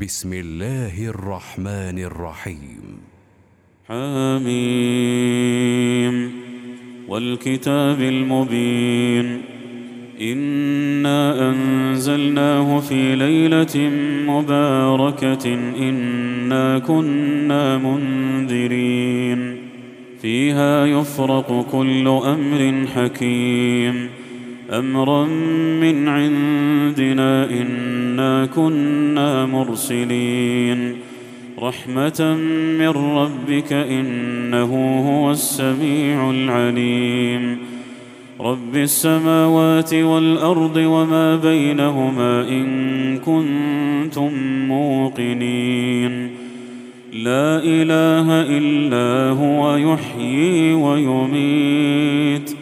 بسم الله الرحمن الرحيم. حميم. والكتاب المبين. إنا أنزلناه في ليلة مباركة. إنا كنا منذرين. فيها يفرق كل أمر حكيم. أمرا من عندنا إنا كنا مرسلين. رحمة من ربك إنه هو السميع العليم. رب السماوات والأرض وما بينهما إن كنتم موقنين. لا إله إلا هو يحيي ويميت.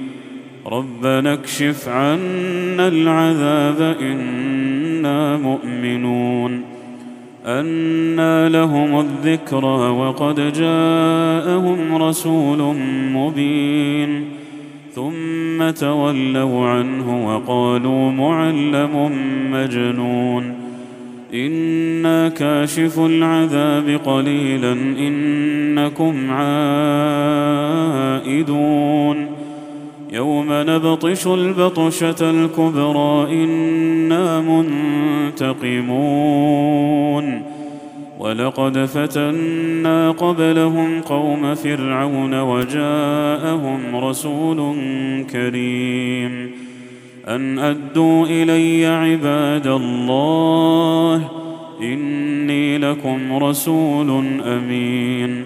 ربنا اكشف عنا العذاب إنا مؤمنون أنى لهم الذكرى وقد جاءهم رسول مبين ثم تولوا عنه وقالوا معلم مجنون إنا كاشف العذاب قليلا إنكم عائدون يوم نبطش البطشة الكبرى إنا منتقمون. ولقد فتنا قبلهم قوم فرعون وجاءهم رسول كريم. أن أدوا إلي عباد الله إني لكم رسول أمين.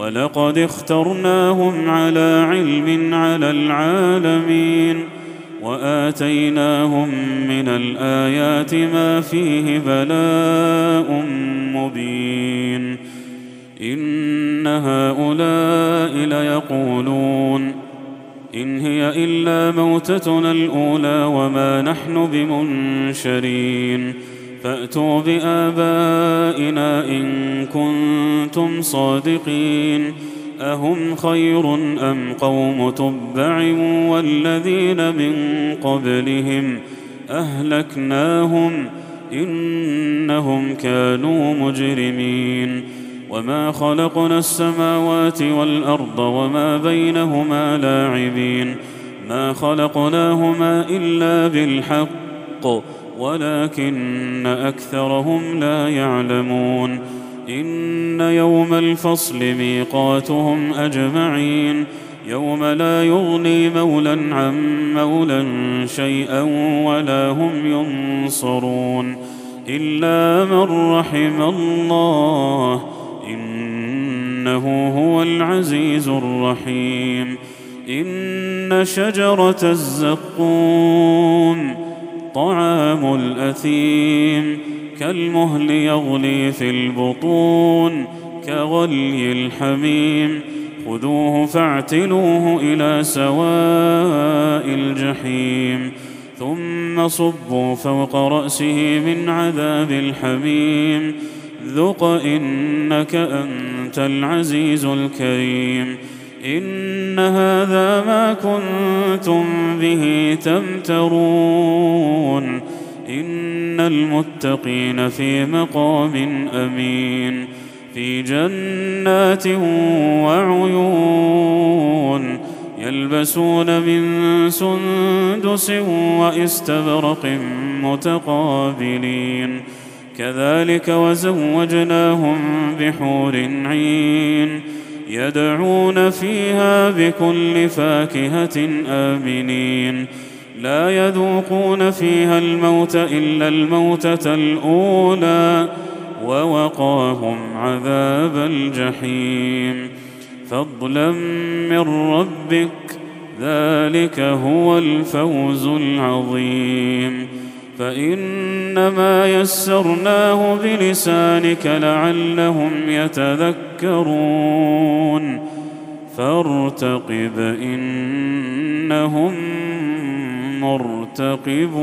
ولقد اخترناهم على علم على العالمين وآتيناهم من الآيات ما فيه بلاء مبين إن هؤلاء ليقولون إن هي إلا موتتنا الأولى وما نحن بمنشرين فأتوا بآبائنا إن كنتم صادقين أهم خير أم قوم تبع والذين من قبلهم أهلكناهم إنهم كانوا مجرمين وما خلقنا السماوات والأرض وما بينهما لاعبين ما خلقناهما إلا بالحق ولكن أكثرهم لا يعلمون إن يوم الفصل ميقاتهم أجمعين يوم لا يغني مولى عن مولى شيئا ولا هم ينصرون إلا من رحم الله إنه هو العزيز الرحيم إن شجرة الزقوم طعام الأثيم كالمهل يغلي في البطون كغلي الحميم. خذوه فاعتلوه إلى سواء الجحيم. ثم صبوا فوق رأسه من عذاب الحميم. ذق إنك أنت العزيز الكريم. إن هذا ما كنتم به تمترون. إن المتقين في مقام أمين في جنات وعيون يلبسون من سندس واستبرق متقابلين كذلك وزوجناهم بحور عين يدعون فيها بكل فاكهة آمنين لا يذوقون فيها الموت إلا الموتة الأولى ووقاهم عذاب الجحيم. فضلا من ربك ذلك هو الفوز العظيم. فإنما يسرناه بلسانك لعلهم يتذكرون. فارتقب إنهم مرتقبون.